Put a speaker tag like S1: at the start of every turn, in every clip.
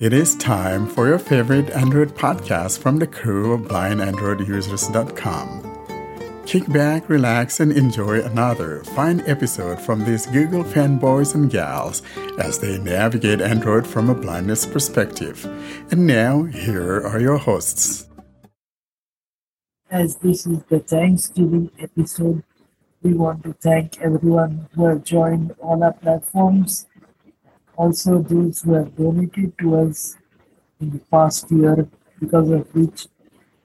S1: It is time for your favorite Android podcast from the crew of blindandroidusers.com. Kick back, relax, and enjoy another fine episode from these Google fanboys and gals as they navigate Android from a blindness perspective. And now, here are your hosts.
S2: As this is the Thanksgiving episode, we want to thank everyone who have joined all our platforms. Also, those who have donated to us in the past year, because of which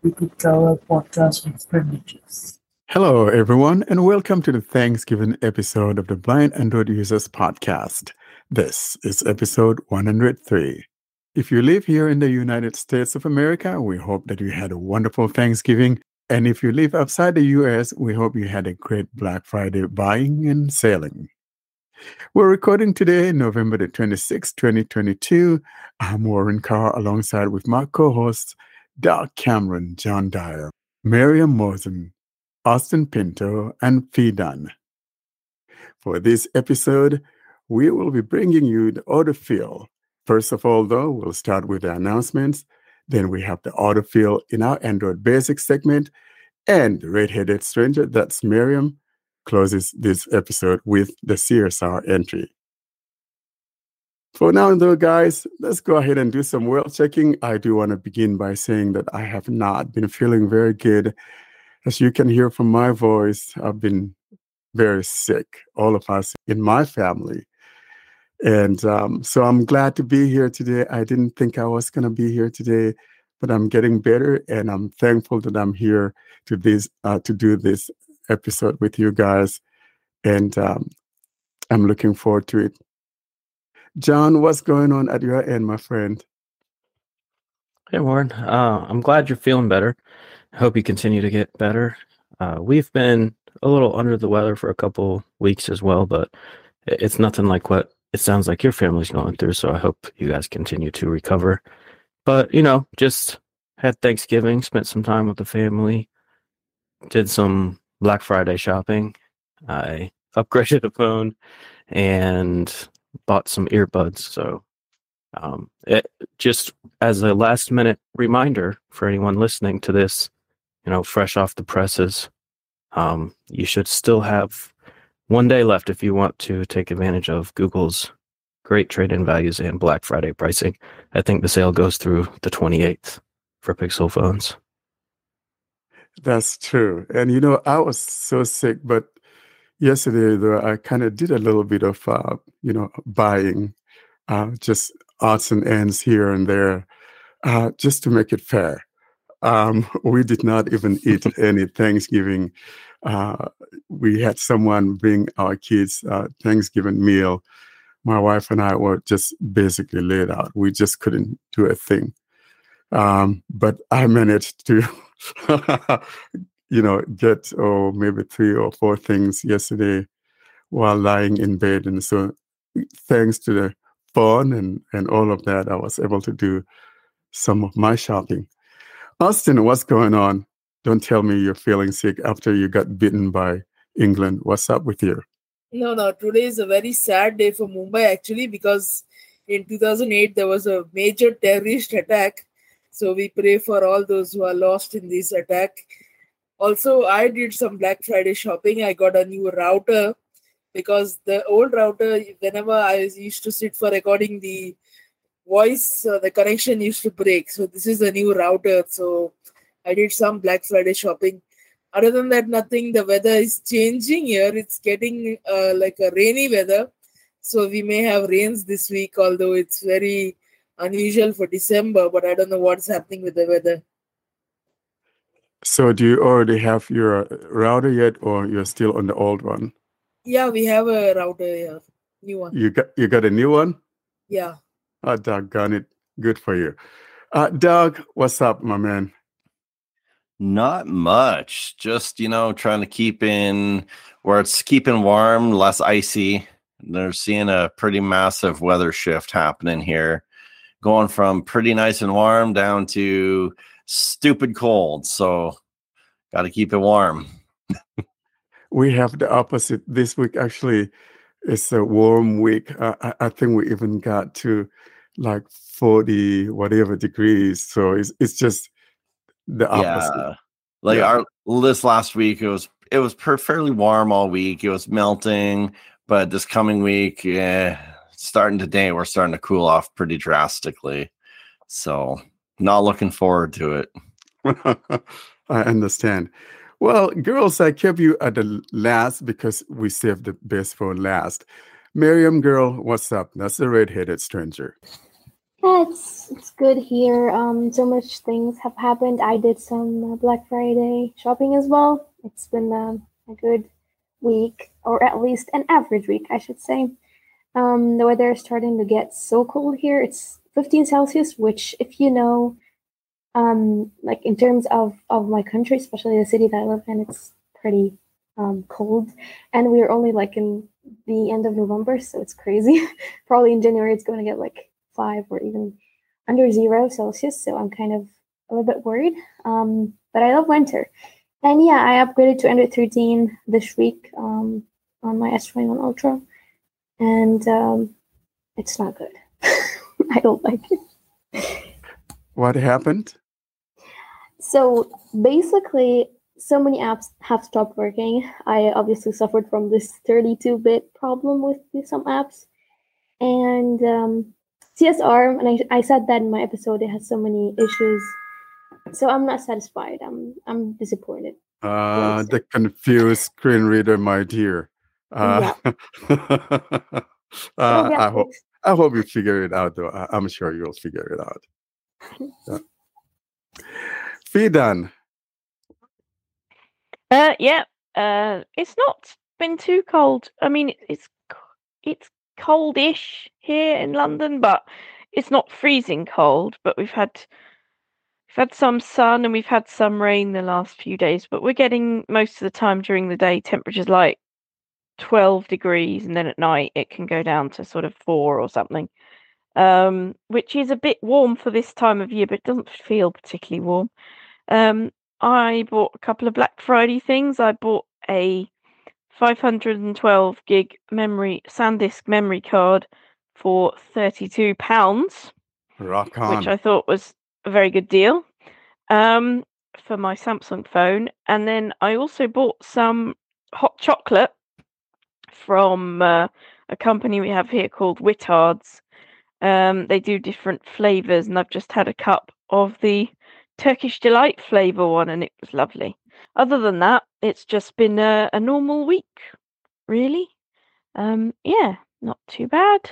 S2: we could cover podcast expenditures.
S1: Hello, everyone, and welcome to the Thanksgiving episode of the Blind Android Users Podcast. This is episode 103. If you live here in the United States of America, we hope that you had a wonderful Thanksgiving. And if you live outside the US, we hope you had a great Black Friday buying and selling. We're recording today, November the 26th, 2022. I'm Warren Carr alongside with my co-hosts, Doug Cameron, John Dyer, Miriam Mosen, Austin Pinto, and Fidan. For this episode, we will be bringing you the autofill. First of all, though, we'll start with the announcements. Then we have the autofill in our Android Basics segment. And the red-headed stranger, that's Miriam, closes this episode with the CSR entry. For now, though, guys, let's go ahead and do some well checking. I do want to begin by saying that I have not been feeling very good as you can hear from my voice, I've been very sick, all of us in my family. And um, so I'm glad to be here today. I didn't think I was going to be here today, but I'm getting better, and I'm thankful that I'm here to this uh, to do this episode with you guys. And um, I'm looking forward to it. John, what's going on at your end, my friend?
S3: Hey, Warren. Uh, I'm glad you're feeling better. Hope you continue to get better. Uh, we've been a little under the weather for a couple weeks as well, but it's nothing like what it sounds like your family's going through. So I hope you guys continue to recover. But, you know, just had Thanksgiving, spent some time with the family, did some Black Friday shopping. I upgraded a phone and bought some earbuds. So um, it, just as a last minute reminder for anyone listening to this, you know, fresh off the presses. Um, you should still have one day left if you want to take advantage of Google's great trade in values and Black Friday pricing. I think the sale goes through the 28th for Pixel phones.
S1: That's true. And you know, I was so sick, but yesterday though I kind of did a little bit of uh, you know buying, uh, just odds and ends here and there, uh, just to make it fair. Um, we did not even eat any Thanksgiving. Uh, we had someone bring our kids uh, Thanksgiving meal. My wife and I were just basically laid out. We just couldn't do a thing. Um, but I managed to, you know, get oh maybe three or four things yesterday while lying in bed, and so thanks to the phone and and all of that, I was able to do some of my shopping. Austin, what's going on? Don't tell me you're feeling sick after you got bitten by England. What's up with you?
S4: No, no. Today is a very sad day for Mumbai actually because in 2008 there was a major terrorist attack. So we pray for all those who are lost in this attack. Also, I did some Black Friday shopping. I got a new router because the old router, whenever I used to sit for recording the voice, uh, the connection used to break. So this is a new router. So I did some Black Friday shopping. Other than that, nothing. The weather is changing here. It's getting uh, like a rainy weather. So we may have rains this week, although it's very unusual for December. But I don't know what's happening with the weather.
S1: So do you already have your router yet, or you're still on the old one?
S4: Yeah, we have a router. Yeah, new one.
S1: You got you got a new one?
S4: Yeah.
S1: Oh, doggone it. Good for you. Uh, Doug, what's up, my man?
S5: Not much. Just, you know, trying to keep in where it's keeping warm, less icy. They're seeing a pretty massive weather shift happening here, going from pretty nice and warm down to stupid cold. So, got to keep it warm.
S1: we have the opposite this week. Actually, it's a warm week. I, I think we even got to like 40 whatever degrees. So it's it's just the opposite.
S5: Yeah. Like
S1: Yeah.
S5: our this last week, it was it was per- fairly warm all week. It was melting, but this coming week, yeah, starting today, we're starting to cool off pretty drastically. So not looking forward to it.
S1: I understand. Well, girls, I kept you at the last because we saved the best for last. Miriam, girl, what's up? That's the red-headed stranger.
S6: Yeah, it's it's good here. Um, so much things have happened. I did some uh, Black Friday shopping as well. It's been um, a good week, or at least an average week, I should say. Um, the weather is starting to get so cold here. It's 15 Celsius, which, if you know, um, like in terms of of my country, especially the city that I live in, it's pretty um cold. And we're only like in the end of November, so it's crazy. Probably in January, it's going to get like five or even under zero Celsius. So I'm kind of a little bit worried. Um, but I love winter. And yeah, I upgraded to Android 13 this week um, on my S21 Ultra. And um, it's not good. I don't like it.
S1: What happened?
S6: So basically, so many apps have stopped working. I obviously suffered from this 32 bit problem with some apps. And um, CSR, and I, I said that in my episode, it has so many issues. So I'm not satisfied. I'm I'm disappointed.
S1: Uh,
S6: Yes.
S1: the confused screen reader, my dear. Uh, uh,
S6: It'll
S1: I hope. I hope you figure it out, though. I, I'm sure you'll figure it out. Yeah. Fidan,
S7: Uh, yeah. Uh, it's not been too cold. I mean, it's it's coldish here in London, but it's not freezing cold. But we've had we've had some sun and we've had some rain the last few days. But we're getting most of the time during the day temperatures like twelve degrees, and then at night it can go down to sort of four or something. Um, which is a bit warm for this time of year, but it doesn't feel particularly warm. Um, I bought a couple of Black Friday things. I bought a 512 gig memory SanDisk memory card for 32 pounds, which I thought was a very good deal um, for my Samsung phone. And then I also bought some hot chocolate from uh, a company we have here called Whittards. Um, they do different flavors, and I've just had a cup of the Turkish delight flavor one, and it was lovely. Other than that, it's just been a, a normal week, really. Um, yeah, not too bad.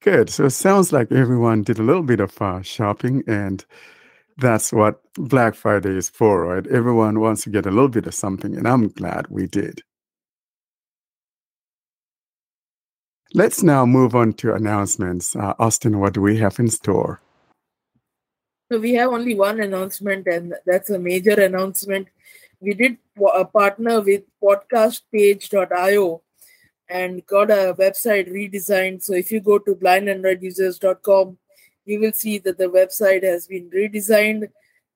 S1: Good. So it sounds like everyone did a little bit of uh, shopping, and that's what Black Friday is for, right? Everyone wants to get a little bit of something, and I'm glad we did. Let's now move on to announcements. Uh, Austin, what do we have in store?
S4: So we have only one announcement, and that's a major announcement. We did a partner with podcastpage.io and got a website redesigned. So if you go to blindandroidusers.com, you will see that the website has been redesigned.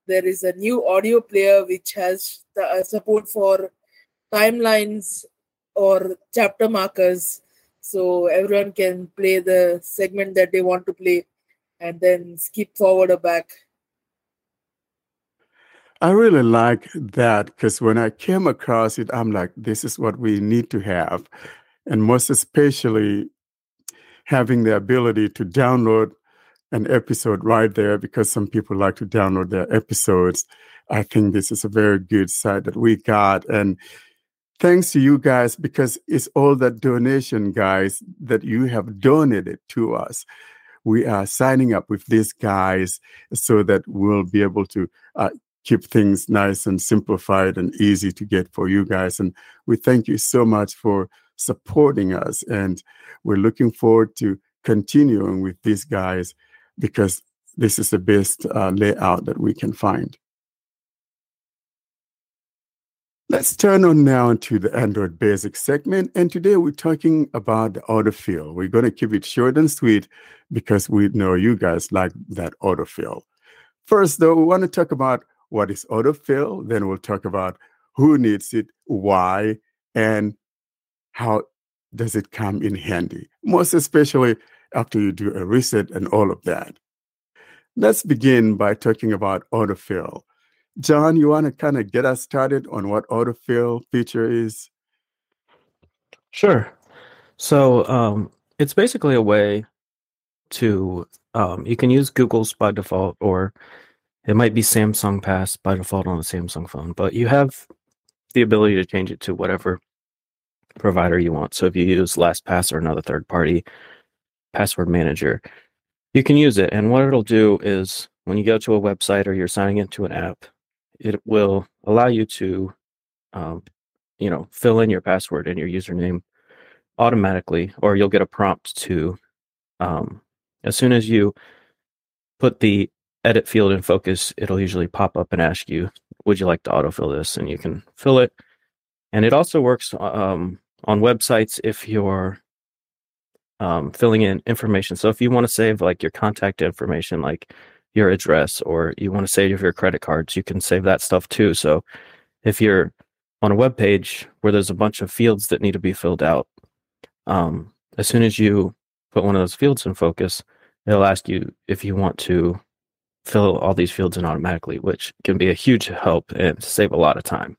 S4: There is a new audio player which has uh, support for timelines or chapter markers. So everyone can play the segment that they want to play and then skip forward or back.
S1: I really like that because when I came across it, I'm like, this is what we need to have. And most especially having the ability to download an episode right there because some people like to download their episodes. I think this is a very good site that we got. And thanks to you guys because it's all that donation, guys, that you have donated to us. We are signing up with these guys so that we'll be able to uh, keep things nice and simplified and easy to get for you guys. And we thank you so much for supporting us. And we're looking forward to continuing with these guys because this is the best uh, layout that we can find. Let's turn on now to the Android Basic segment. And today we're talking about the autofill. We're going to keep it short and sweet because we know you guys like that autofill. First, though, we want to talk about what is autofill. Then we'll talk about who needs it, why, and how does it come in handy. Most especially, after you do a reset and all of that. Let's begin by talking about autofill. John, you want to kind of get us started on what autofill feature is?
S3: Sure. So um, it's basically a way to um, you can use Google's by default, or it might be Samsung Pass by default on a Samsung phone, but you have the ability to change it to whatever provider you want. So if you use LastPass or another third party password manager, you can use it. And what it'll do is when you go to a website or you're signing into an app, it will allow you to, um, you know, fill in your password and your username automatically, or you'll get a prompt to, um, as soon as you put the edit field in focus, it'll usually pop up and ask you, would you like to autofill this? And you can fill it. And it also works um, on websites if you're um, filling in information. So if you want to save like your contact information, like your address, or you want to save your credit cards, you can save that stuff too. So if you're on a web page where there's a bunch of fields that need to be filled out, um, as soon as you put one of those fields in focus, it'll ask you if you want to fill all these fields in automatically, which can be a huge help and save a lot of time.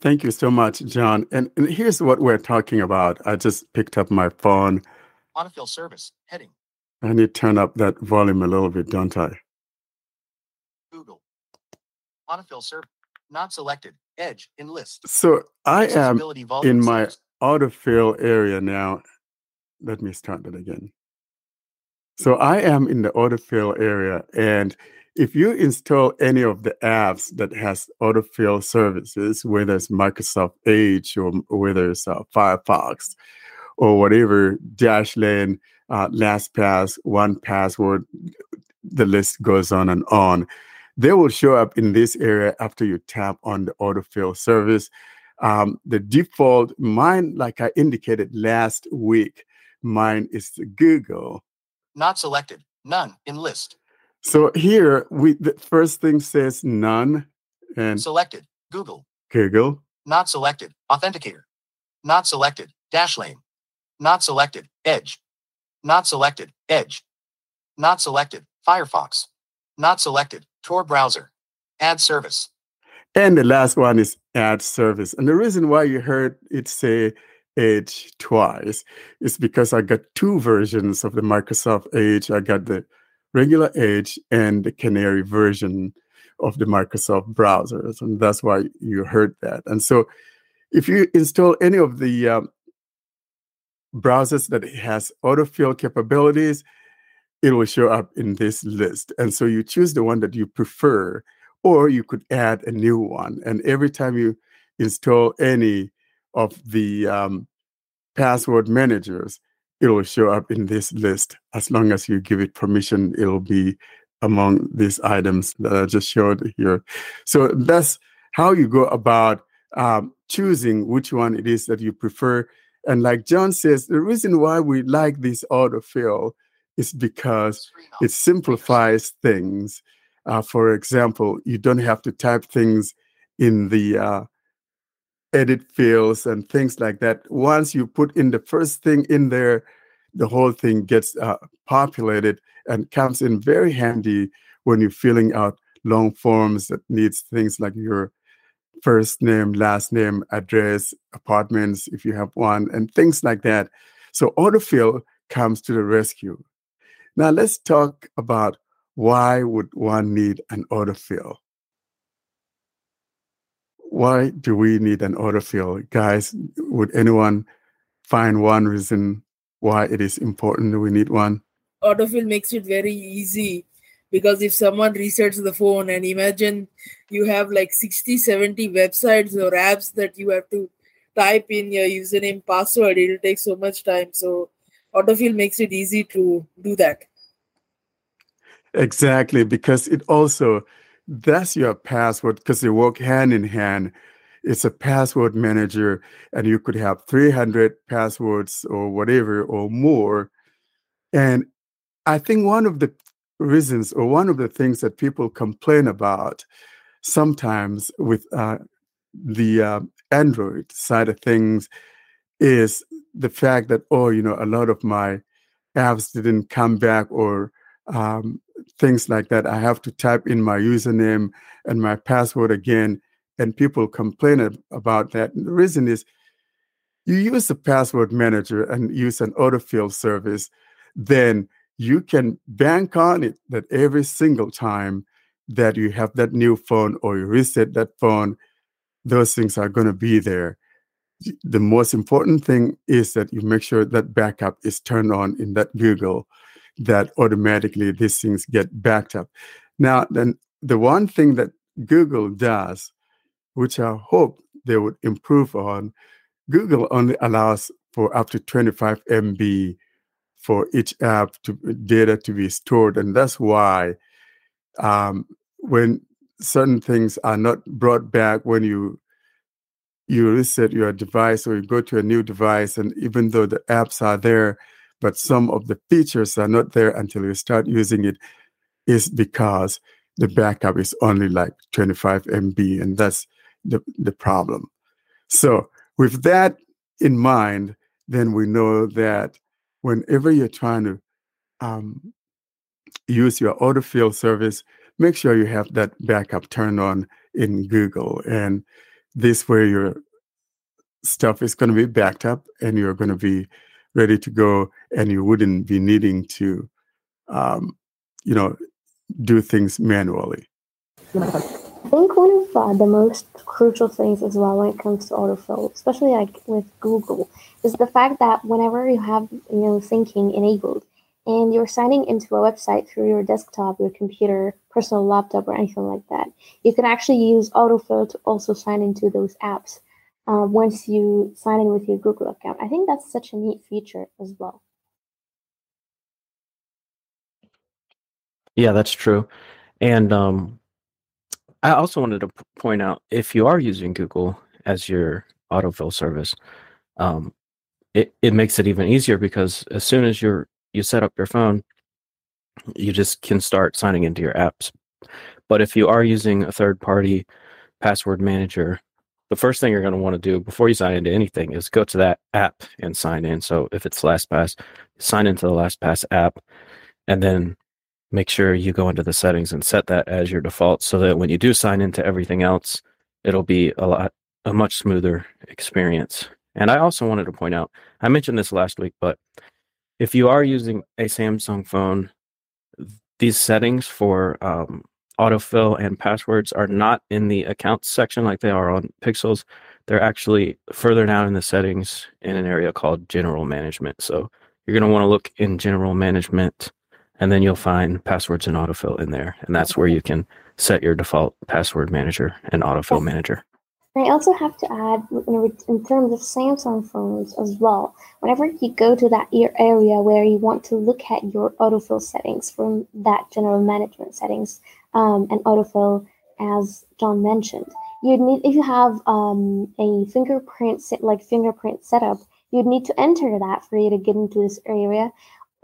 S1: Thank you so much, John. And, and here's what we're talking about. I just picked up my phone.
S8: Autofill service heading.
S1: I need to turn up that volume a little bit, don't I?
S8: Google. Autofill service not selected. Edge in list.
S1: So I am in my autofill area now. Let me start that again. So I am in the autofill area, and if you install any of the apps that has autofill services, whether it's Microsoft Edge or whether it's uh, Firefox or whatever, Dashlane, uh, LastPass, 1Password, the list goes on and on. They will show up in this area after you tap on the autofill service. Um, the default, mine, like I indicated last week, mine is Google.
S8: Not selected. None in list.
S1: So here, we the first thing says none and
S8: Selected. Google.
S1: Google.
S8: Not selected. Authenticator. Not selected. Dashlane. Not selected. Edge. Not selected. Edge. Not selected. Firefox. Not selected. Tor browser. Add service.
S1: And the last one is add service. And the reason why you heard it say Edge twice is because I got two versions of the Microsoft Edge. I got the regular Edge and the Canary version of the Microsoft browsers. And that's why you heard that. And so if you install any of the um, browsers that has autofill capabilities, it will show up in this list. And so you choose the one that you prefer, or you could add a new one. And every time you install any of the um, password managers, it will show up in this list. As long as you give it permission, it will be among these items that I just showed here. So that's how you go about um, choosing which one it is that you prefer. And like John says, the reason why we like this autofill is because it simplifies things. Uh, for example, you don't have to type things in the uh, edit fields and things like that. Once you put in the first thing in there, the whole thing gets uh, populated and comes in very handy when you're filling out long forms that needs things like your first name, last name, address, apartments, if you have one, and things like that. So autofill comes to the rescue. Now let's talk about why would one need an autofill? Why do we need an autofill? Guys, would anyone find one reason why it is important that we need one?
S4: autofill makes it very easy because if someone resets the phone and imagine you have like 60 70 websites or apps that you have to type in your username password it'll take so much time so autofill makes it easy to do that
S1: Exactly, because it also that's your password because they work hand in hand. It's a password manager, and you could have 300 passwords or whatever or more. And I think one of the reasons or one of the things that people complain about sometimes with uh, the uh, Android side of things is the fact that oh you know a lot of my apps didn't come back or um, things like that. I have to type in my username and my password again and people complain about that. And the reason is you use a password manager and use an autofill service then you can bank on it that every single time that you have that new phone or you reset that phone those things are going to be there the most important thing is that you make sure that backup is turned on in that Google, that automatically these things get backed up. Now, then the one thing that Google does, which I hope they would improve on, Google only allows for up to 25 MB for each app to data to be stored, and that's why um, when certain things are not brought back when you you reset your device or you go to a new device, and even though the apps are there, but some of the features are not there until you start using it, is because the backup is only like 25 MB, and that's the, the problem. So, with that in mind, then we know that whenever you're trying to um, use your auto autofill service, make sure you have that backup turned on in Google. And this way your stuff is going to be backed up and you're going to be ready to go and you wouldn't be needing to um, you know do things manually
S6: think one of uh, the most crucial things as well when it comes to autofill especially like with google is the fact that whenever you have you know syncing enabled and you're signing into a website through your desktop, your computer, personal laptop, or anything like that, you can actually use autofill to also sign into those apps uh, once you sign in with your Google account. I think that's such a neat feature as well.
S3: Yeah, that's true. And um, I also wanted to point out if you are using Google as your autofill service, um, it, it makes it even easier because as soon as you're you set up your phone, you just can start signing into your apps. But if you are using a third party password manager, the first thing you're going to want to do before you sign into anything is go to that app and sign in. So if it's LastPass, sign into the LastPass app and then make sure you go into the settings and set that as your default so that when you do sign into everything else, it'll be a lot a much smoother experience. And I also wanted to point out, I mentioned this last week, but if you are using a Samsung phone, these settings for um, autofill and passwords are not in the accounts section like they are on Pixels. They're actually further down in the settings in an area called general management. So you're going to want to look in general management and then you'll find passwords and autofill in there. And that's where you can set your default password manager and autofill manager.
S6: I also have to add, in terms of Samsung phones as well, whenever you go to that area where you want to look at your autofill settings from that general management settings um, and autofill, as John mentioned, you'd need, if you have um, a fingerprint, set, like fingerprint setup, you'd need to enter that for you to get into this area.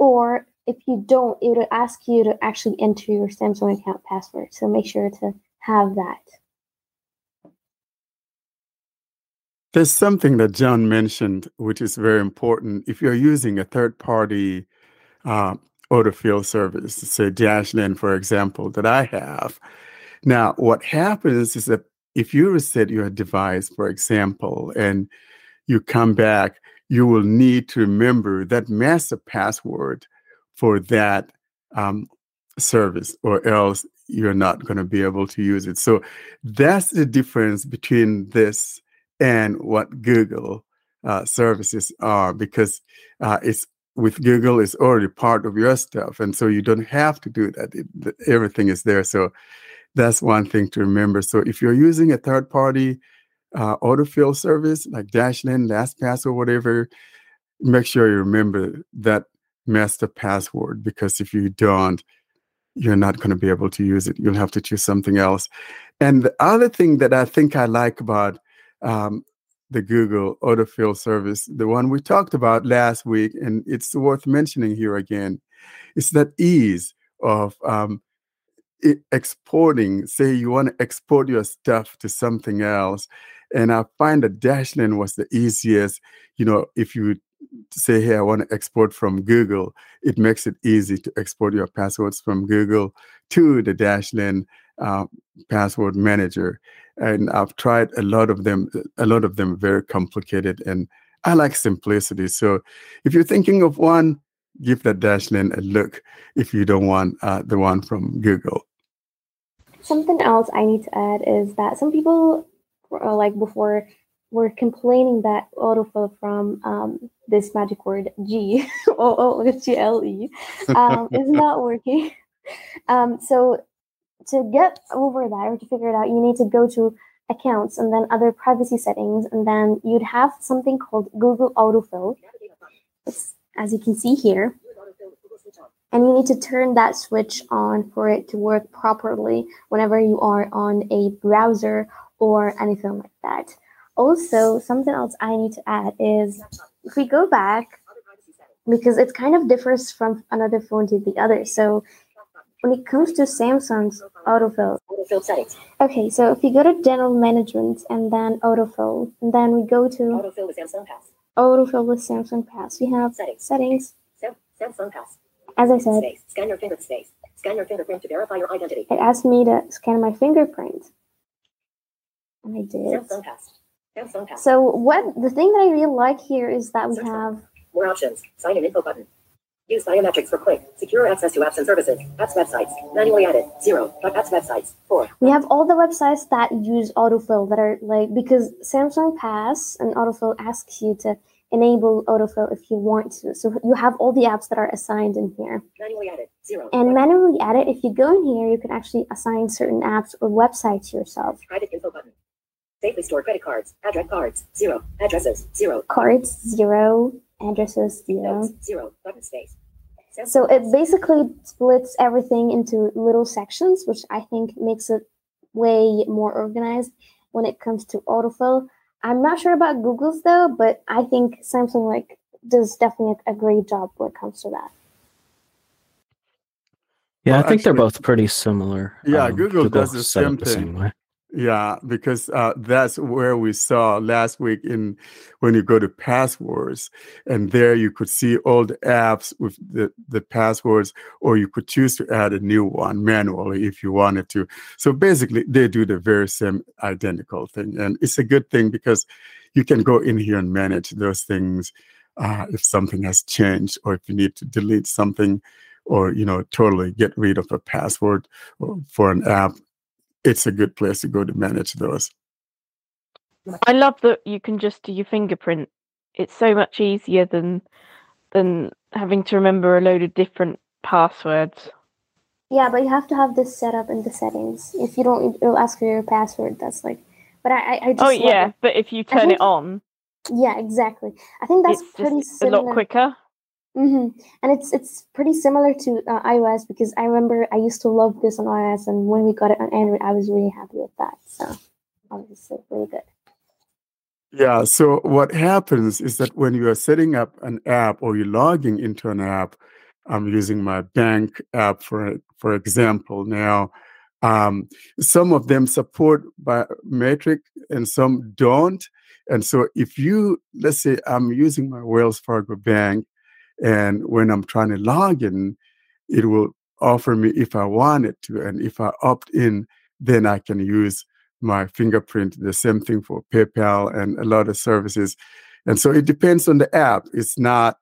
S6: Or if you don't, it'll ask you to actually enter your Samsung account password. So make sure to have that.
S1: There's something that John mentioned, which is very important. If you're using a third party uh, autofill service, say Dashlane, for example, that I have, now what happens is that if you reset your device, for example, and you come back, you will need to remember that master password for that um, service, or else you're not going to be able to use it. So that's the difference between this and what Google uh, services are because uh, it's with Google it's already part of your stuff, and so you don't have to do that. It, everything is there. So that's one thing to remember. So if you're using a third party uh, autofill service like Dashlane, LastPass, or whatever, make sure you remember that master password because if you don't, you're not going to be able to use it. You'll have to choose something else. And the other thing that I think I like about um, the Google autofill service, the one we talked about last week, and it's worth mentioning here again. It's that ease of um, exporting. Say you want to export your stuff to something else, And I find that Dashlane was the easiest. You know, if you say, hey, I want to export from Google, it makes it easy to export your passwords from Google to the Dashlane uh, password manager. And I've tried a lot of them, a lot of them very complicated. And I like simplicity. So if you're thinking of one, give that Dashlane a look if you don't want uh, the one from Google.
S6: Something else I need to add is that some people, uh, like before, were complaining that autofill from um, this magic word G O O G L E um, is not working. Um, so to get over that or to figure it out, you need to go to accounts and then other privacy settings, and then you'd have something called Google Autofill. It's, as you can see here. And you need to turn that switch on for it to work properly whenever you are on a browser or anything like that. Also, something else I need to add is if we go back, because it kind of differs from another phone to the other. So when it comes to Samsung's autofill, autofill settings. Okay, so if you go to general management and then autofill, and then we go to autofill with Samsung Pass. Autofill with Samsung Pass. We have settings. Settings. Samsung Pass. As I said, space. scan your fingerprint space. Scan your fingerprint to verify your identity. It asked me to scan my fingerprint, and I did. Samsung Pass. So what the thing that I really like here is that we have more options. Sign in info button. Use biometrics for quick, secure access to apps and services. Apps websites. Manually added. Zero. Apps websites. Four. We have all the websites that use autofill that are like because Samsung Pass and autofill asks you to enable autofill if you want to. So you have all the apps that are assigned in here. Manually added. Zero. And manually added, if you go in here, you can actually assign certain apps or websites yourself. Private info button. Safely stored credit cards. Address cards. Zero. Addresses. Zero. Cards. Zero addresses zero. Zero. Button space. So it basically splits everything into little sections, which I think makes it way more organized when it comes to autofill. I'm not sure about Google's though, but I think Samsung like does definitely a great job when it comes to that.
S3: Yeah, well, I think actually, they're both pretty similar.
S1: Yeah, um, Google, Google does the same thing. The same way. Yeah, because uh, that's where we saw last week in when you go to passwords, and there you could see all the apps with the, the passwords, or you could choose to add a new one manually if you wanted to. So basically, they do the very same identical thing, and it's a good thing because you can go in here and manage those things uh, if something has changed, or if you need to delete something, or you know totally get rid of a password for an app it's a good place to go to manage those.
S7: I love that you can just do your fingerprint. It's so much easier than than having to remember a load of different passwords.
S6: Yeah, but you have to have this set up in the settings. If you don't, it'll ask for your password. That's like, but I, I, I just.
S7: Oh yeah, it. but if you turn think, it on.
S6: Yeah, exactly. I think that's
S7: it's
S6: pretty
S7: similar. a lot quicker.
S6: Mm-hmm. And it's it's pretty similar to uh, iOS because I remember I used to love this on iOS, and when we got it on Android, I was really happy with that. So obviously, really good.
S1: Yeah. So what happens is that when you are setting up an app or you're logging into an app, I'm using my bank app for for example. Now, um, some of them support biometric and some don't. And so if you let's say I'm using my Wells Fargo bank and when I'm trying to log in, it will offer me if I want it to. And if I opt in, then I can use my fingerprint. The same thing for PayPal and a lot of services. And so it depends on the app. It's not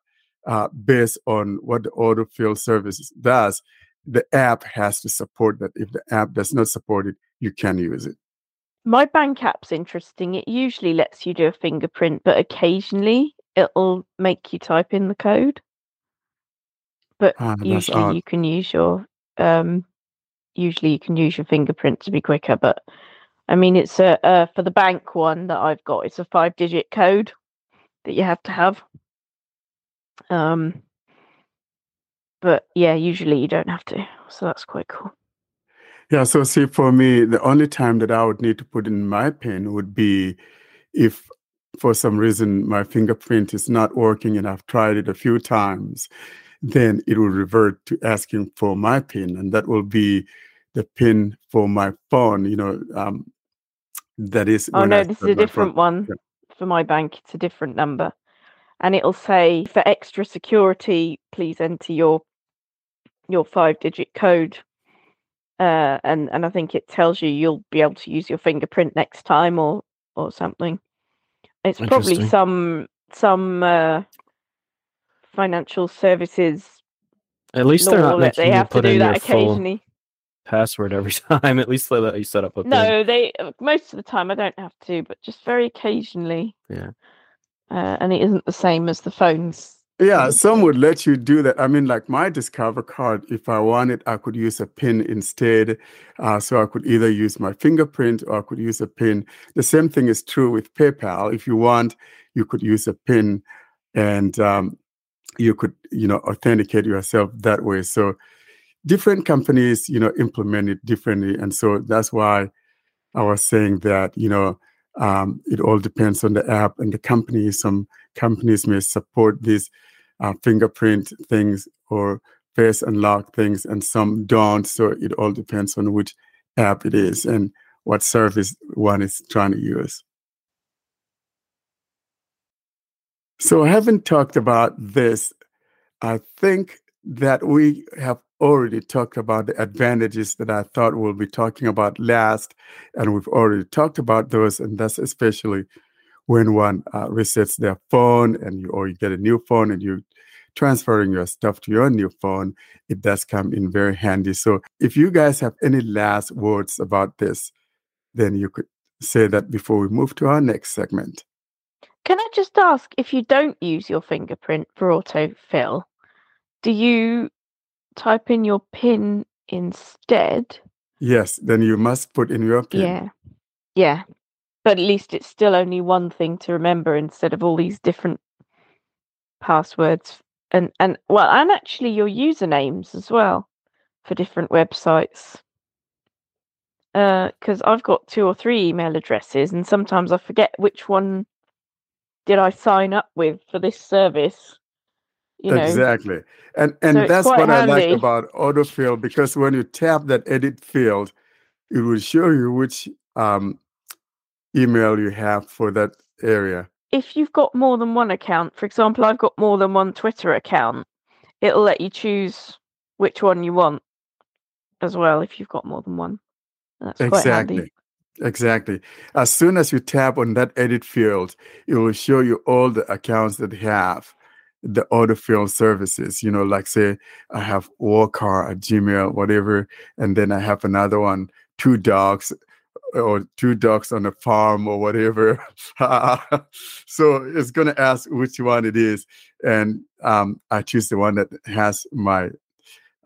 S1: uh, based on what the autofill service does. The app has to support that. If the app does not support it, you can use it.
S7: My bank app's interesting. It usually lets you do a fingerprint, but occasionally it'll make you type in the code but ah, usually you can use your um usually you can use your fingerprint to be quicker but i mean it's a uh, for the bank one that i've got it's a five digit code that you have to have. Um but yeah usually you don't have to so that's quite cool.
S1: Yeah so see for me the only time that i would need to put in my pin would be if for some reason my fingerprint is not working and i've tried it a few times then it will revert to asking for my PIN, and that will be the PIN for my phone. You know, um, That is.
S7: Oh no,
S1: I
S7: this is a
S1: my phone.
S7: different one
S1: Yeah.
S7: for my bank. It's a different number, and it'll say for extra security, please enter your your five-digit code. Uh, and and I think it tells you you'll be able to use your fingerprint next time or or something. It's probably some some uh, financial services
S3: At least they're not making
S7: they
S3: you
S7: have to
S3: put
S7: do
S3: in your
S7: that
S3: full
S7: occasionally.
S3: password every time. At least they let you set up a pin.
S7: No, they uh, most of the time I don't have to, but just very occasionally.
S3: Yeah.
S7: Uh, and it isn't the same as the phones.
S1: Yeah, some would let you do that. I mean, like my Discover card, if I wanted, I could use a PIN instead. Uh, so I could either use my fingerprint or I could use a PIN. The same thing is true with PayPal. If you want, you could use a PIN and um, you could, you know, authenticate yourself that way. So different companies, you know, implement it differently. And so that's why I was saying that, you know, um, it all depends on the app and the company. Some companies may support these uh, fingerprint things or face unlock things, and some don't. So it all depends on which app it is and what service one is trying to use. So, having talked about this, I think that we have already talked about the advantages that I thought we'll be talking about last, and we've already talked about those, and that's especially when one uh, resets their phone and you or you get a new phone and you transferring your stuff to your new phone it does come in very handy. So if you guys have any last words about this then you could say that before we move to our next segment
S7: Can I just ask if you don't use your fingerprint for autofill, do you type in your PIN instead?
S1: yes then you must put in your pin
S7: Yeah. Yeah. But at least it's still only one thing to remember instead of all these different passwords. And and well, and actually your usernames as well for different websites. Uh, because I've got two or three email addresses, and sometimes I forget which one did I sign up with for this service. You know,
S1: exactly and and
S7: So
S1: that's what i like about autofill because when you tap that edit field it will show you which um, email you have for that area
S7: if you've got more than one account, for example, I've got more than one Twitter account, it'll let you choose which one you want as well if you've got more than one. That's quite
S1: exactly
S7: handy.
S1: Exactly. As soon as you tap on that edit field it will show you all the accounts that have the autofill services you know like say i have warcar at gmail whatever and then i have another one two dogs or two dogs on a farm or whatever. So it's going to ask which one it is and um, i choose the one that has my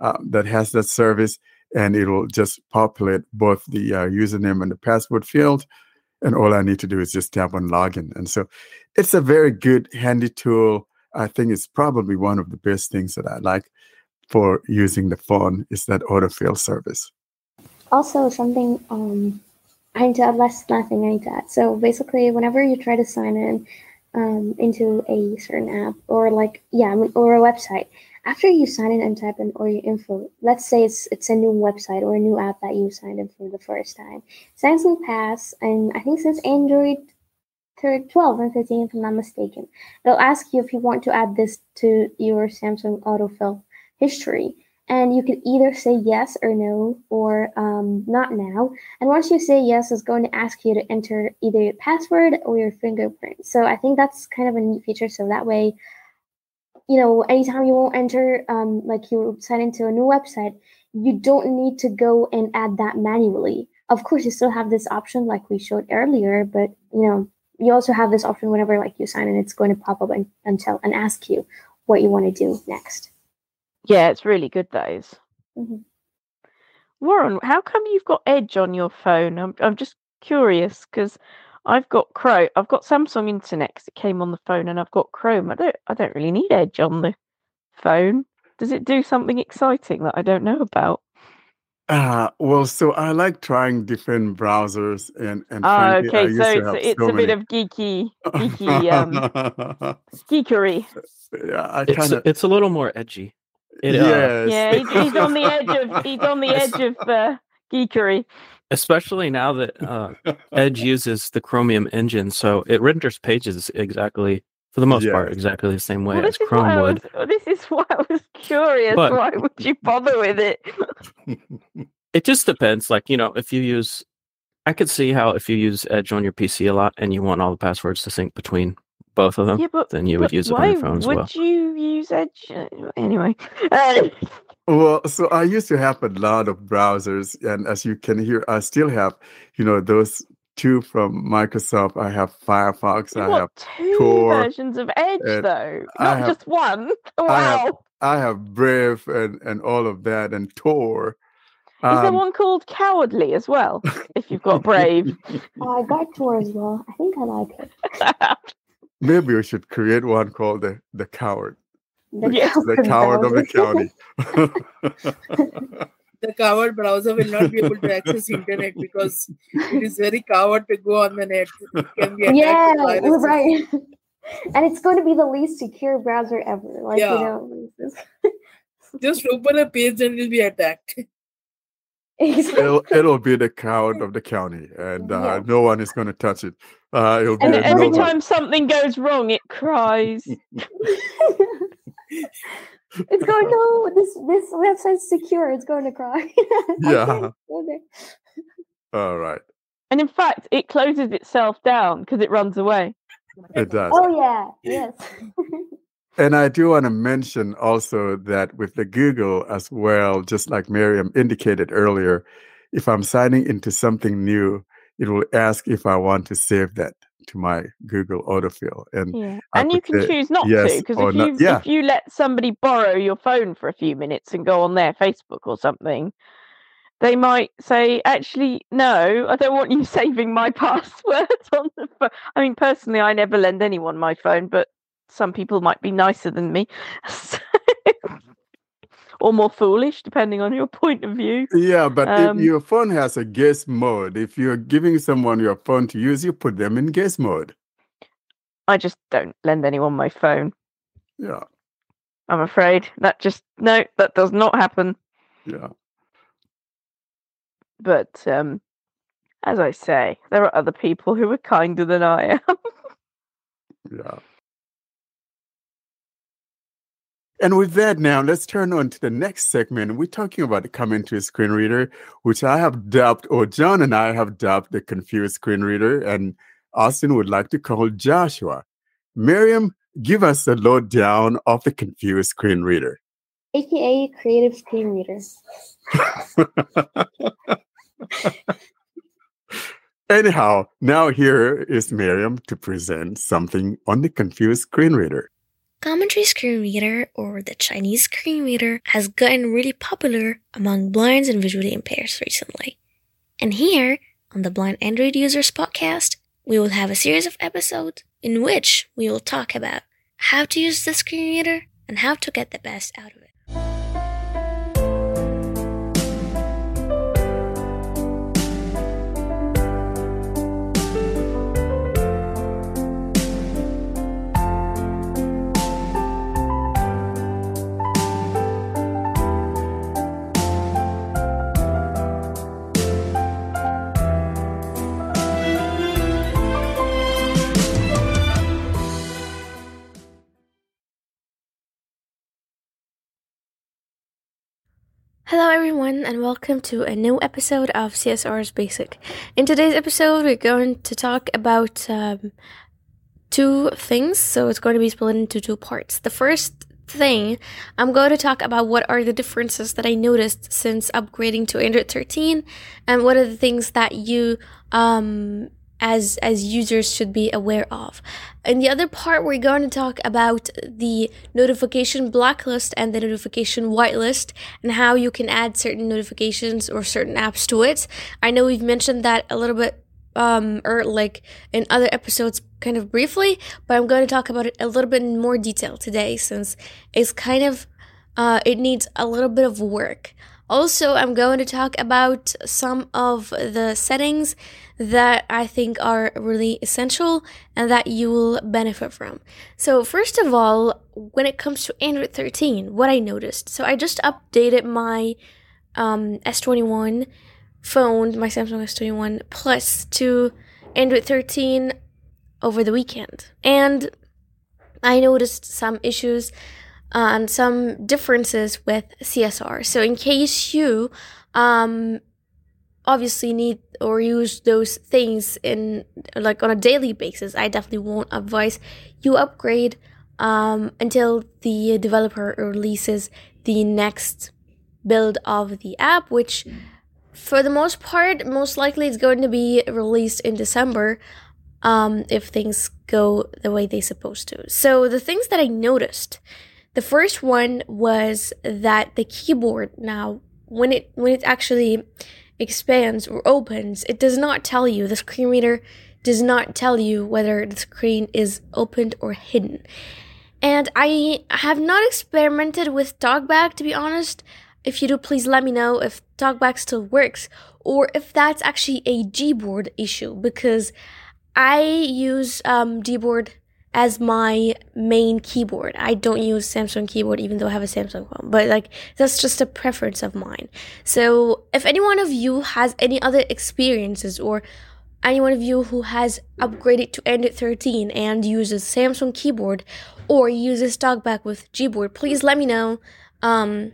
S1: uh, that has that service and it'll just populate both the uh, username and the password field. And all I need to do is just tap on login. And so it's a very good, handy tool. I think it's probably one of the best things that I like for using the phone is that autofill service.
S6: Also, something um, I need to add last last thing I need to add. So basically, whenever you try to sign in um, into a certain app or like yeah, or a website, after you sign in and type in all your info, let's say it's it's a new website or a new app that you signed in for the first time. Samsung Pass, and I think since Android thir- 12 and 15, if I'm not mistaken, it'll ask you if you want to add this to your Samsung autofill history. And you can either say yes or no or um, not now. And once you say yes it's going to ask you to enter either your password or your fingerprint. So i think that's kind of a neat feature. So that way you know anytime you won't enter um, like you sign into a new website you don't need to go and add that manually of course you still have this option like we showed earlier but you know you also have this option whenever like you sign in it's going to pop up and, and tell and ask you what you want to do next
S7: Yeah, it's really good, that is.
S6: Mhm.
S7: Warren, how come you've got Edge on your phone? I'm, I'm just curious because I've got Chrome. I've got Samsung Internet 'cause it came on the phone, and I've got Chrome. I don't. I don't really need Edge on the phone. Does it do something exciting that I don't know about?
S1: Uh, well, so I like trying different browsers, and and frankly,
S7: okay.
S1: used
S7: So it's it's
S1: so
S7: a bit of geeky, geeky, um, geekery.
S1: yeah, I
S3: It's
S1: kind of
S3: it's a little more edgy. It, uh.
S7: Yeah, he's, he's on the edge of he's on the edge of uh, geekery.
S3: Especially now that uh, Edge uses the Chromium engine, so it renders pages exactly, for the most part, exactly the same way
S7: Well,
S3: as
S7: this is why
S3: Chrome would.
S7: was. This is why I was curious.
S3: But-
S7: why would you bother with it?
S3: It just depends. Like you know, if you use, I could see how if you use Edge on your PC a lot and you want all the passwords to sync between both of them,
S7: yeah, but
S3: then you would use it on your phone as well.
S7: would you use Edge Uh, anyway? Uh,
S1: Well, so I used to have a lot of browsers, and as you can hear, I still have, you know, those two from Microsoft. I have Firefox.
S7: You've
S1: I have
S7: two
S1: Tor,
S7: versions of Edge, though, not
S1: have-
S7: just one. Wow.
S1: I have I have Brave and and all of that and Tor.
S7: Is there
S1: Um,
S7: one called Cowardly as well? if you've got Brave.
S6: Oh, I got Tor as well. I think I like it.
S1: maybe we should create one called the the coward,
S6: The
S7: Yes,
S1: the coward of the county.
S4: The coward browser will not be able to access internet because it is very coward to go on the net. It can be attacked
S6: yeah, you're right. and it's going to be the least secure browser ever. Like
S4: Yeah.
S6: you know, just-
S4: Just open a page and you'll be attacked.
S6: exactly.
S1: it'll it'll be the coward of the county, and uh,
S6: Yeah.
S1: no one is going to touch it. Uh, it'll
S7: and
S1: a
S7: every
S1: no-
S7: time something goes wrong, it cries.
S6: It's going no. This this website's secure. It's going to cry.
S1: Yeah.
S6: Okay.
S1: All right,
S7: And in fact, it closes itself down because it runs away.
S1: it does.
S6: Oh yeah. Yes.
S1: And I do want to mention also that with the Google as well, just like Miriam indicated earlier, if I'm signing into something new, it will ask if I want to save that to my Google autofill. And
S7: Yeah, and you can choose not
S1: yes
S7: to because if you
S1: yeah.
S7: if you let somebody borrow your phone for a few minutes and go on their Facebook or something, they might say, "Actually, no, I don't want you saving my passwords on the phone." I mean, personally, I never lend anyone my phone, but some people might be nicer than me, or more foolish, depending on your point of view.
S1: yeah, but
S7: Um,
S1: if your phone has a guest mode, if you're giving someone your phone to use, you put them in guest mode.
S7: I just don't lend anyone my phone.
S1: Yeah,
S7: I'm afraid that just no, that does not happen.
S1: yeah.
S7: but um as i say there are other people who are kinder than i am
S1: Yeah. And with that, now let's turn on to the next segment. We're talking about the commentary screen reader, which I have dubbed, or John and I have dubbed the confused screen reader, and Austin would like to call Joshua. Miriam, give us the lowdown of the confused screen reader.
S6: AKA creative screen reader.
S1: Anyhow, now here is Miriam to present something on the confused screen reader.
S9: Commentary screen reader, or the Chinese screen reader, has gotten really popular among blinds and visually impaired recently. And here, on the Blind Android Users podcast, we will have a series of episodes in which we will talk about how to use the screen reader and how to get the best out of it. Hello, everyone, and welcome to a new episode of CSR's Basic. In today's episode, we're going to talk about um, two things, so it's going to be split into two parts. The first thing, I'm going to talk about what are the differences that I noticed since upgrading to Android 13, and what are the things that you um, as as users should be aware of. In the other part, we're going to talk about the notification blacklist and the notification whitelist and how you can add certain notifications or certain apps to it. I know we've mentioned that a little bit um or like in other episodes kind of briefly, but I'm going to talk about it a little bit in more detail today since it's kind of uh it needs a little bit of work. Also, I'm going to talk about some of the settings that I think are really essential and that you will benefit from. So, first of all, when it comes to Android 13, what I noticed. So, I just updated my um, S21 phone, my Samsung S21 Plus, to Android 13 over the weekend. And I noticed some issues uh, and some differences with CSR. So, in case you um, obviously need or use those things in like on a daily basis, I definitely won't advise you upgrade um, until the developer releases the next build of the app, which for the most part, most likely it's going to be released in December um, if things go the way they're supposed to. So the things that I noticed, the first one was that the keyboard now, when it when it actually expands or opens, it does not tell you the screen reader does not tell you whether the screen is opened or hidden. And I have not experimented with TalkBack to be honest. If you do, please let me know if TalkBack still works or if that's actually a Gboard issue because I use um, Gboard as my main keyboard. I don't use Samsung keyboard even though I have a Samsung phone, but like that's just a preference of mine. So if any one of you has any other experiences or any one of you who has upgraded to Android 13 and uses Samsung keyboard or uses TalkBack with Gboard, please let me know um,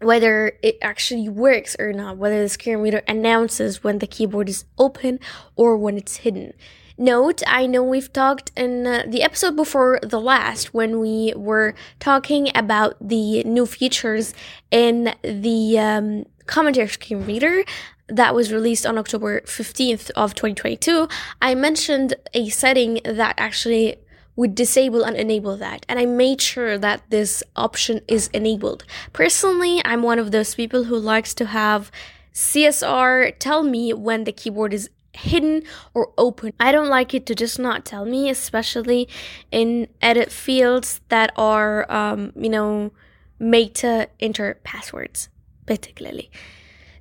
S9: whether it actually works or not, whether the screen reader announces when the keyboard is open or when it's hidden. Note, I know we've talked in uh, the episode before the last when we were talking about the new features in the um, commentary screen reader that was released on October 15th of 2022, I mentioned a setting that actually would disable and enable that. And I made sure that this option is enabled. Personally, I'm one of those people who likes to have CSR tell me when the keyboard is hidden or open. I don't like it to just not tell me, especially in edit fields that are, um, you know, made to enter passwords, particularly.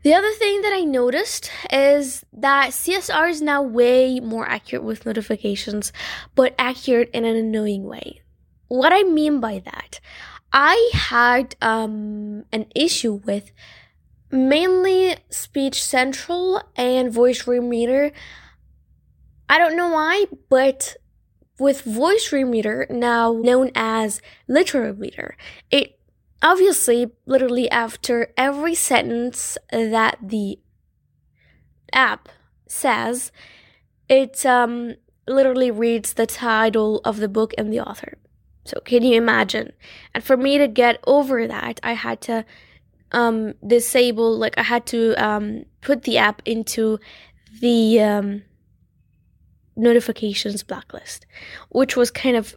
S9: The other thing that I noticed is that CSR is now way more accurate with notifications, but accurate in an annoying way. What I mean by that, I had um, an issue with mainly Speech Central and Voice Reader. I don't know why, but with Voice Reader, now known as Literal Reader, it obviously literally after every sentence that the app says, it um, literally reads the title of the book and the author. So can you imagine? And for me to get over that, I had to um, disable, like I had to um, put the app into the um, notifications blacklist, which was kind of,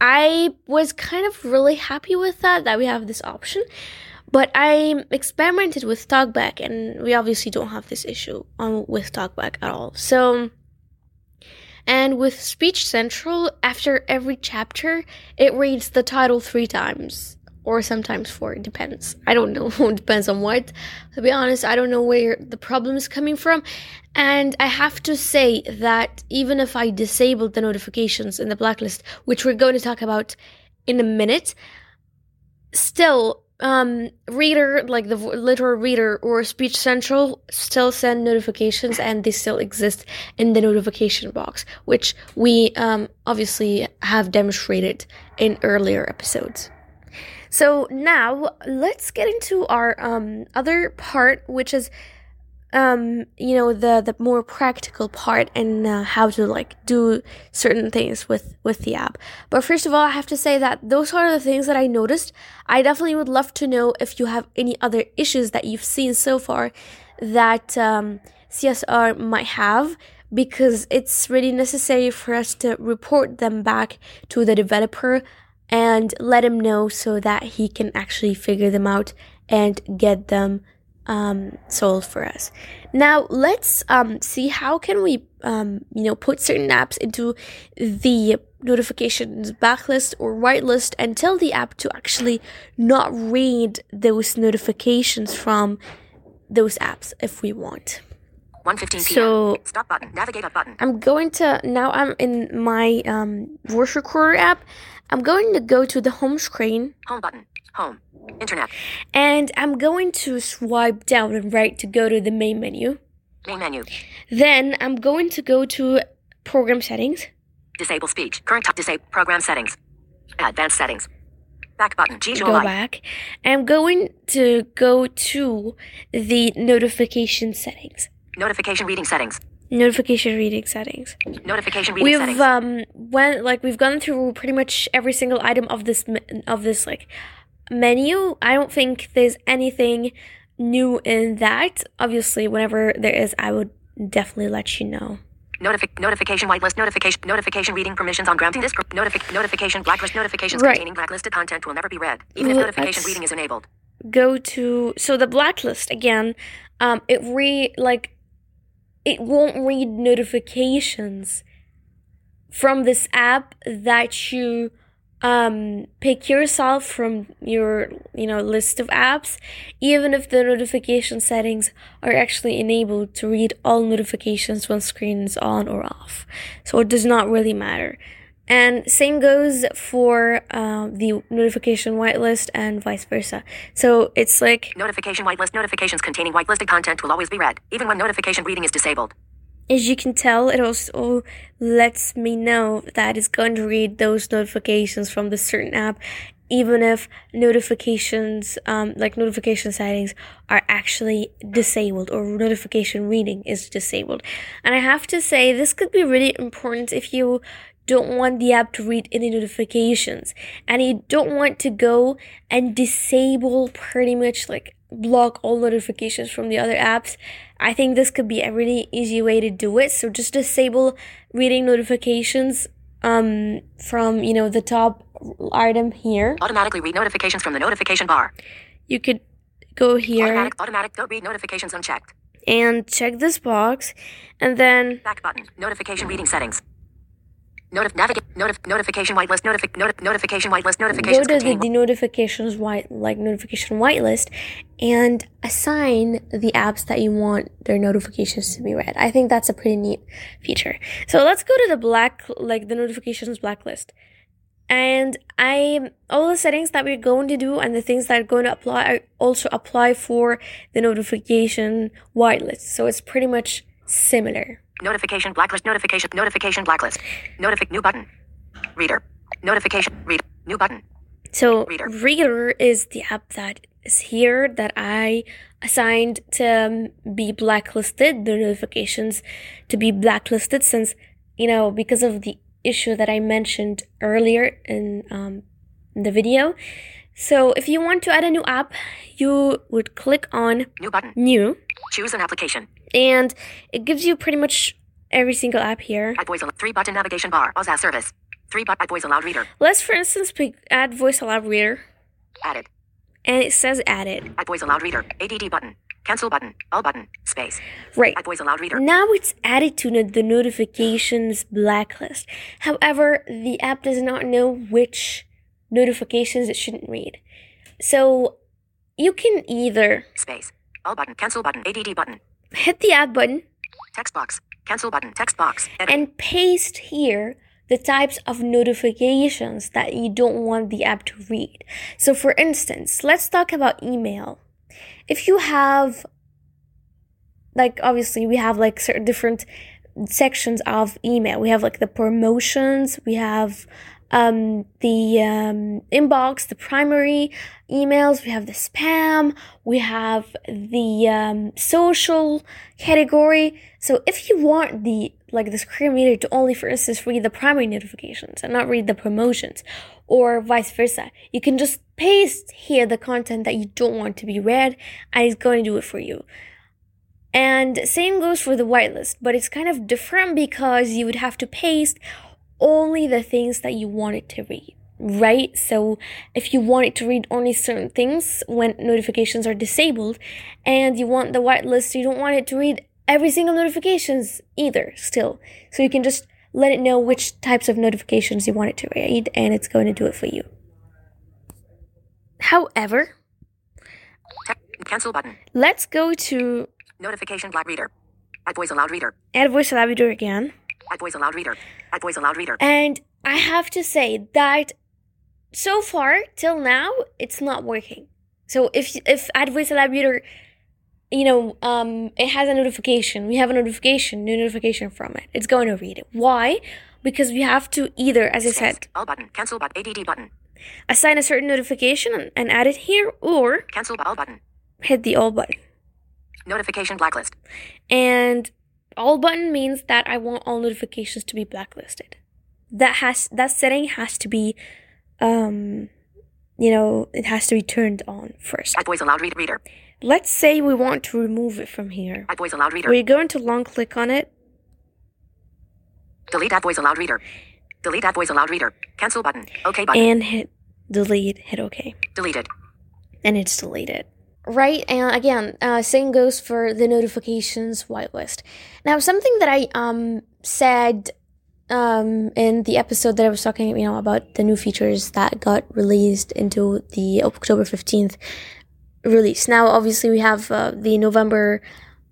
S9: I was kind of really happy with that, that we have this option. But I experimented with TalkBack, and we obviously don't have this issue on with TalkBack at all. So, and with Speech Central, after every chapter, it reads the title three times or sometimes four. It depends. I don't know. it depends on what. To be honest, I don't know where the problem is coming from. And I have to say that even if I disabled the notifications in the blacklist, which we're going to talk about in a minute, still, um, reader, like the literal reader or speech central still send notifications and they still exist in the notification box, which we, um, obviously have demonstrated in earlier episodes. So now let's get into our um, other part, which is um, you know the the more practical part and uh, how to like do certain things with with the app. But first of all, I have to say that those are the things that I noticed. I definitely would love to know if you have any other issues that you've seen so far that um, CSR might have because it's really necessary for us to report them back to the developer and let him know so that he can actually figure them out and get them um, sold for us. Now let's um, see how can we um, you know put certain apps into the notifications blacklist or whitelist and tell the app to actually not read those notifications from those apps if we want. 1:15 p.m. So stop button, navigate up button. I'm going to now. I'm in my um, voice recorder app I'm going to go to the home screen.
S8: Home button.
S10: Home. Internet.
S9: And I'm going to swipe down and right to go to the main menu.
S10: Main menu.
S9: Then I'm going to go to program settings.
S10: Disable speech. Current top. Disable program settings. Advanced settings. Back button. G
S9: Go back. I'm going to go to the notification settings.
S10: Notification reading settings.
S9: Notification reading settings.
S10: Notification reading
S9: We've
S10: settings.
S9: um went like we've gone through pretty much every single item of this of this like menu. I don't think there's anything new in that. Obviously, whenever there is, I would definitely let you know.
S10: Notifi- notification whitelist notification notification reading permissions on granting this group notifi- notification blacklist notifications
S9: Right.
S10: containing blacklisted content will never be read even if
S9: Well,
S10: notification reading is enabled.
S9: go to so the blacklist again um it re like it won't read notifications from this app that you um pick yourself from your you know list of apps even if the notification settings are actually enabled to read all notifications when screen is on or off. So it does not really matter and same goes for uh, the notification whitelist and vice versa. So it's like,
S10: Notification whitelist notifications containing whitelisted content will always be read even when notification reading is disabled.
S9: as you can tell, it also lets me know that it's going to read those notifications from the certain app, even if notifications, um, like notification settings, are actually disabled or notification reading is disabled. And I have to say, this could be really important if you don't want the app to read any notifications and you don't want to go and disable pretty much like block all notifications from the other apps i think this could be a really easy way to do it so just disable reading notifications um from you know the top item here
S10: Automatically read notifications from the notification bar.
S9: you could go here
S10: Automatic automatic don't read notifications unchecked.
S9: and check this box and then
S10: Back button. Notification reading settings. Notif- navigate notif- notification whitelist notifi- notif- notification whitelist
S9: go
S10: notifications
S9: to the, the notifications white like notification whitelist and assign the apps that you want their notifications to be read. I think that's a pretty neat feature. So let's go to the black like the notifications blacklist. And i all the settings that we're going to do and the things that are going to apply are also apply for the notification whitelist. So it's pretty much similar
S10: notification blacklist notification notification blacklist. Notific new button. Reader. Notification read new button.
S9: So
S10: Reader.
S9: Reader is the app that is here that I assigned to um, be blacklisted, the notifications to be blacklisted since, you know, because of the issue that I mentioned earlier in, um, in the video. So if you want to add a new app, you would click on
S10: New button.
S9: new
S10: Choose an application.
S9: And it gives you pretty much every single app here.
S10: Add voice three button navigation bar. Pause as service. Three button add voice Aloud reader.
S9: Let's for instance pick add voice aloud reader
S10: Added.
S9: and it says added.
S10: Add voice Aloud reader. ADD button. Cancel button. All button. Space.
S9: Right.
S10: Add voice Aloud reader.
S9: Now it's added to the notifications blacklist. However, the app does not know which notifications it shouldn't read. So you can either
S10: Space. All button. Cancel button. ADD button.
S9: Hit the add button
S10: Text box. Cancel button. Text box. Edit.
S9: and paste here the types of notifications that you don't want the app to read. So, for instance, let's talk about email. If you have, like, obviously, we have like certain different sections of email. We have like the promotions, we have um, the um, inbox, the primary emails, we have the spam, we have the um, social category. So if you want the like the screen reader to only, for instance, read the primary notifications and not read the promotions, or vice versa, you can just paste here the content that you don't want to be read, and it's going to do it for you. And same goes for the whitelist, but it's kind of different because you would have to paste only the things that you want it to read, right? So if you want it to read only certain things when notifications are disabled, and you want the whitelist, you don't want it to read every single notifications either, still. So you can just let it know which types of notifications you want it to read, and it's going to do it for you. However,
S10: cancel button.
S9: let's go to
S10: Notification black reader. Add voice Aloud reader.
S9: Add Voice Aloud reader again.
S10: Add voice Aloud reader. Add voice Aloud reader.
S9: And I have to say that so far till now it's not working. So if if Advoice reader, you know, um, it has a notification. We have a notification, new notification from it. It's going to read it. Why? Because we have to either, as I said,
S10: All button. Cancel button. ADD button.
S9: assign a certain notification and, and add it here, or
S10: Cancel all button.
S9: hit the all button.
S10: Notification blacklist.
S9: And all button means that I want all notifications to be blacklisted. That has that setting has to be, um, you know, it has to be turned on first.
S10: Add voice Aloud read reader.
S9: Let's say we want to remove it from here.
S10: Add voice Aloud reader.
S9: We're going to long click on it
S10: Delete add voice Aloud reader. Delete add voice Aloud reader. Cancel button. OK button.
S9: and hit delete, hit OK.
S10: Deleted.
S9: and it's deleted. Right, and again, uh, same goes for the notifications whitelist. Now, something that I um said um in the episode that I was talking, you know, about the new features that got released into the October fifteenth release. Now, obviously, we have uh, the November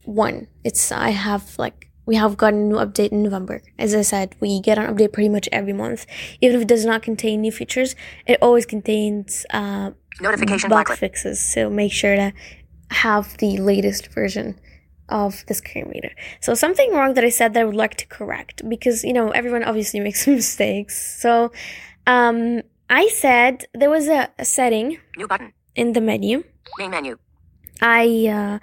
S9: one. It's I have like we have gotten a new update in November. As I said, we get an update pretty much every month. Even if it does not contain new features, it always contains uh,
S10: Notification
S9: bug fixes. So make sure to have the latest version of the screen reader. So something wrong that I said that I would like to correct because you know everyone obviously makes mistakes. So um, I said there was a, a setting
S10: New button.
S9: in the menu.
S10: Main menu.
S9: I uh,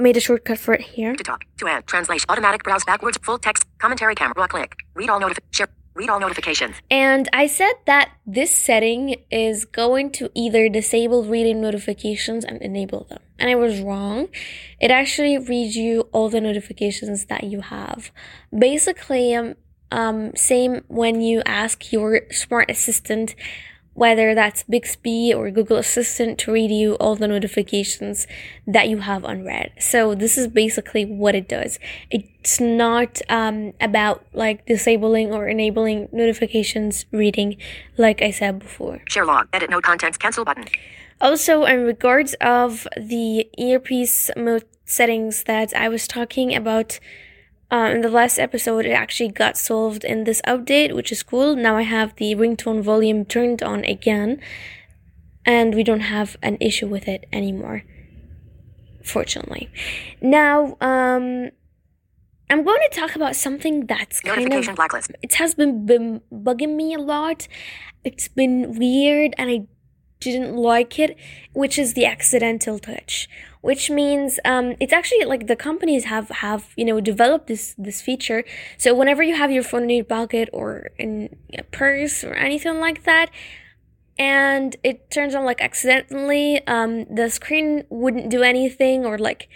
S9: made a shortcut for it here.
S10: To talk. To add. Translation. Automatic browse backwards. Full text. Commentary camera. Click. Read all notif. Share. Read all notifications.
S9: And I said that this setting is going to either disable reading notifications and enable them. And I was wrong. It actually reads you all the notifications that you have. Basically, um, um, same when you ask your smart assistant, whether that's Bixby or Google Assistant, to read you all the notifications that you have unread. So this is basically what it does. It's not um, about like disabling or enabling notifications reading, like I said before.
S10: Share log. Edit note contents. Cancel button.
S9: Also, in regards of the earpiece mode settings that I was talking about uh, in the last episode, it actually got solved in this update, which is cool. Now I have the ringtone volume turned on again, and we don't have an issue with it anymore. Fortunately, now um, I'm going to talk about something that's kind of
S10: blacklist.
S9: it has been, been bugging me a lot. It's been weird and I didn't like it, which is the accidental touch. Which means um, it's actually like the companies have have you know developed this this feature. So whenever you have your phone in your pocket or in a purse or anything like that, and it turns on like accidentally, um, the screen wouldn't do anything or like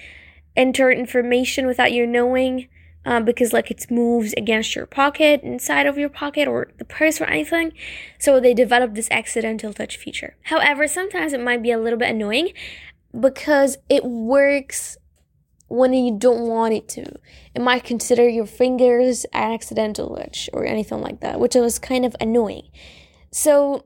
S9: enter information without you knowing uh, because like it moves against your pocket inside of your pocket or the purse or anything so they developed this accidental touch feature however sometimes it might be a little bit annoying because it works when you don't want it to. It might consider your fingers an accidental touch or anything like that which was kind of annoying. So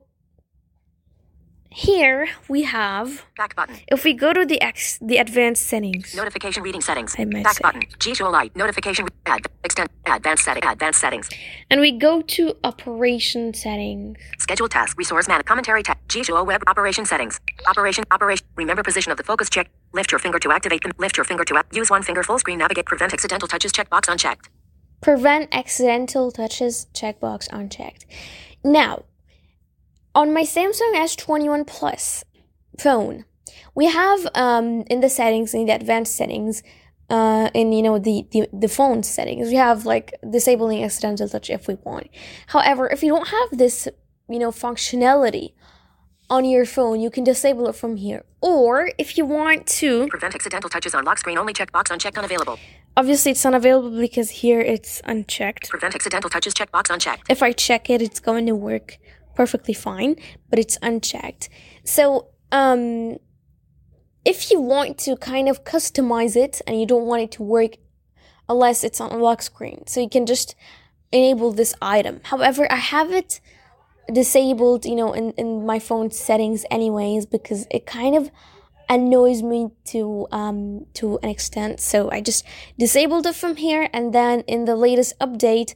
S9: here we have
S10: Back button.
S9: if we go to the X, the advanced settings
S10: Notification reading settings.
S9: I might
S10: Back
S9: say.
S10: button. G show light. Notification. Add. Extend. Advanced setting. Advanced settings.
S9: and we go to operation settings
S10: Schedule task. Resource man. Commentary tab. G show web operation settings. Operation. Operation. Remember position of the focus check. Lift your finger to activate them. Lift your finger to act. Use one finger full screen. Navigate. Prevent accidental touches. Checkbox unchecked.
S9: prevent accidental touches checkbox unchecked now on my samsung s21 plus phone we have um in the settings in the advanced settings uh in you know the, the the phone settings we have like disabling accidental touch if we want however if you don't have this you know functionality on your phone you can disable it from here or if you want to
S10: Prevent accidental touches on lock screen only. Checkbox unchecked. Unavailable.
S9: obviously it's unavailable because here it's unchecked
S10: Prevent accidental touches. Checkbox unchecked.
S9: if I check it, it's going to work perfectly fine, but it's unchecked. So, um, if you want to kind of customize it and you don't want it to work unless it's on a lock screen, so you can just enable this item. However, I have it disabled, you know, in, in my phone settings anyways, because it kind of annoys me to um to an extent so i just disabled it from here and then in the latest update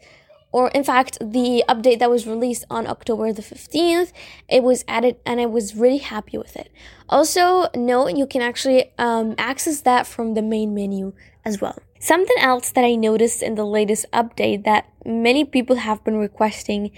S9: or in fact, the update that was released on October the 15th, it was added and I was really happy with it. Also, note you can actually um, access that from the main menu as well. Something else that I noticed in the latest update that many people have been requesting,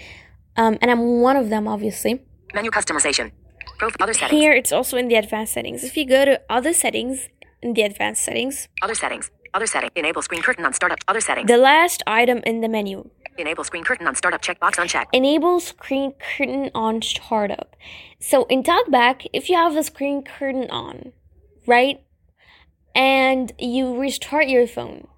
S9: um, and I'm one of them, obviously.
S10: Menu customization. Prof- other settings.
S9: Here, it's also in the advanced settings. If you go to other settings, in the advanced settings,
S10: Other settings. Other setting. Enable screen curtain on startup. Other settings.
S9: the last item in the menu,
S10: Enable screen curtain on startup. Checkbox unchecked.
S9: enable screen curtain on startup. So in TalkBack, if you have the screen curtain on, right, and you restart your phone,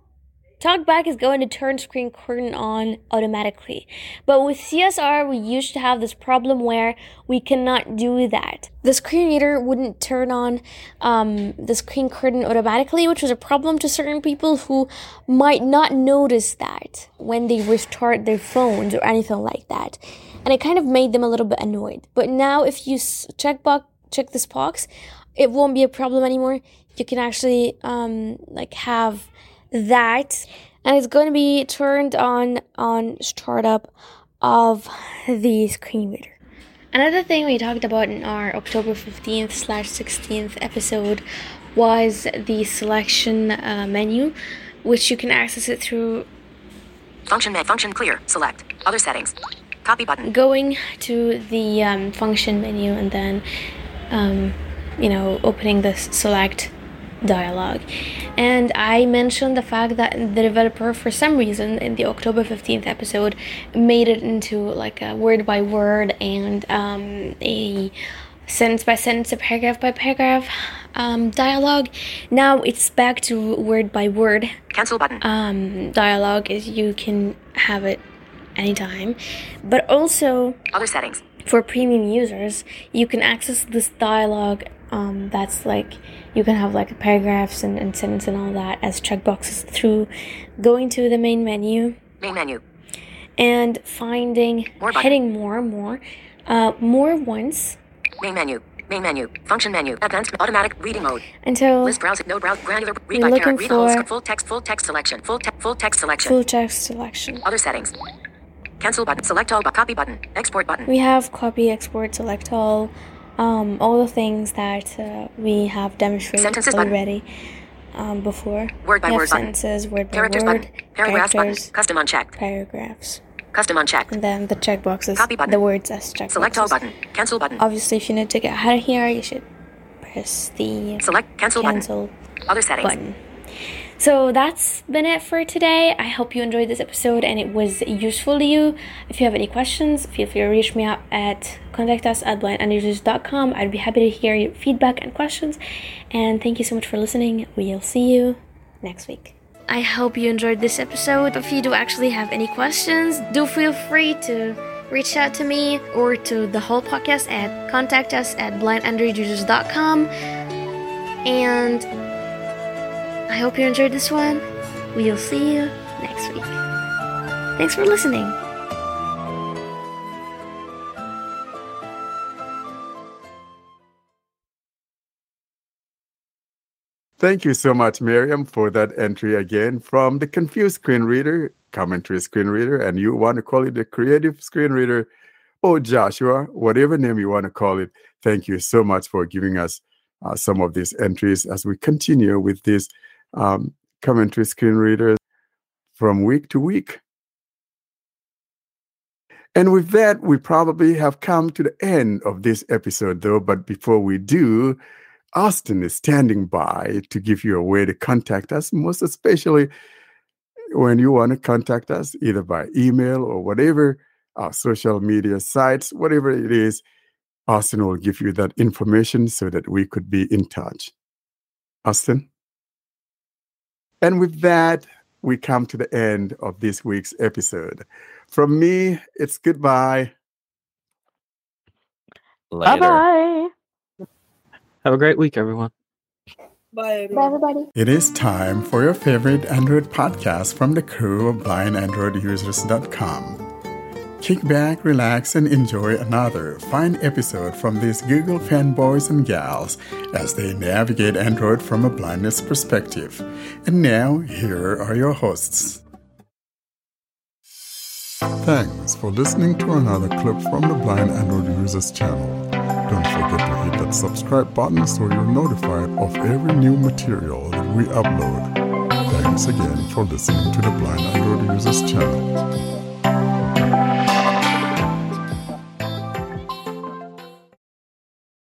S9: TalkBack is going to turn screen curtain on automatically. But with CSR, we used to have this problem where we cannot do that. The screen reader wouldn't turn on um, the screen curtain automatically, which was a problem to certain people who might not notice that when they restart their phones or anything like that. And it kind of made them a little bit annoyed. But now, if you check, box, check this box, it won't be a problem anymore. You can actually um, like have that and it's going to be turned on on startup of the screen reader another thing we talked about in our october 15th slash 16th episode was the selection uh, menu which you can access it through
S10: Function med. Function clear. Select. Other settings. Copy button.
S9: going to the um, function menu and then um, you know opening the select dialog and i mentioned the fact that the developer for some reason in the october 15th episode made it into like a word by word and um, a sentence by sentence a paragraph by paragraph um, dialogue now it's back to word by word
S10: Cancel button.
S9: um, dialogue is you can have it anytime but also
S10: Other settings.
S9: for premium users you can access this dialogue um, that's like you can have like paragraphs and, and sentences and all that as checkboxes through going to the main menu
S10: Main menu.
S9: and finding
S10: More
S9: hitting more more uh, more once
S10: Main menu. Main menu. Function menu. Advanced automatic reading mode.
S9: until
S10: List browse. No browse. Granular. Read by
S9: looking
S10: Read
S9: for-
S10: Full text. Full text selection. Full te- full text selection.
S9: full text selection
S10: Other settings. Cancel button. Select all. Copy button. Export button.
S9: we have copy export select all um, all the things that uh, we have demonstrated
S10: Sentences
S9: already um, before
S10: Word by word button.
S9: sentences word by
S10: Characters
S9: word
S10: button. Paragraphs button. Custom unchecked.
S9: paragraphs
S10: Custom unchecked.
S9: and then the checkboxes
S10: Copy button.
S9: the words as checkboxes
S10: Select all button. Cancel button.
S9: obviously if you need to get out of here you should press the
S10: Select cancel,
S9: cancel
S10: button. Other settings.
S9: button. So that's been it for today. I hope you enjoyed this episode and it was useful to you. If you have any questions, feel free to reach me out at contact us at blindandroidusers.com. I'd be happy to hear your feedback and questions. And thank you so much for listening. We'll see you next week. I hope you enjoyed this episode. If you do actually have any questions, do feel free to reach out to me or to the whole podcast at contact us at blindandroidusers.com. And I hope you enjoyed this one. We'll see you next week. Thanks for listening.
S1: Thank you so much, Miriam, for that entry again from the confused screen reader, commentary screen reader, and you want to call it the creative screen reader, or Joshua, whatever name you want to call it. Thank you so much for giving us uh, some of these entries as we continue with these um, commentary screen readers from week to week. And with that, we probably have come to the end of this episode, though. But before we do, Austin is standing by to give you a way to contact us, most especially when you want to contact us, either by email or whatever, our social media sites, whatever it is. Austin will give you that information so that we could be in touch. Austin? And with that, we come to the end of this week's episode. From me, it's goodbye.
S7: Bye bye.
S3: Have a great week, everyone.
S4: Bye,
S6: Bye, everybody.
S1: It is time for your favorite Android podcast from the crew of blindandroidusers.com. Kick back, relax, and enjoy another fine episode from these Google fanboys and gals as they navigate Android from a blindness perspective. And now, here are your hosts. Thanks for listening to another clip from the Blind Android Users channel. Don't forget to hit that subscribe button so you're notified of every new material that we upload. Thanks again for listening to the Blind Android Users channel.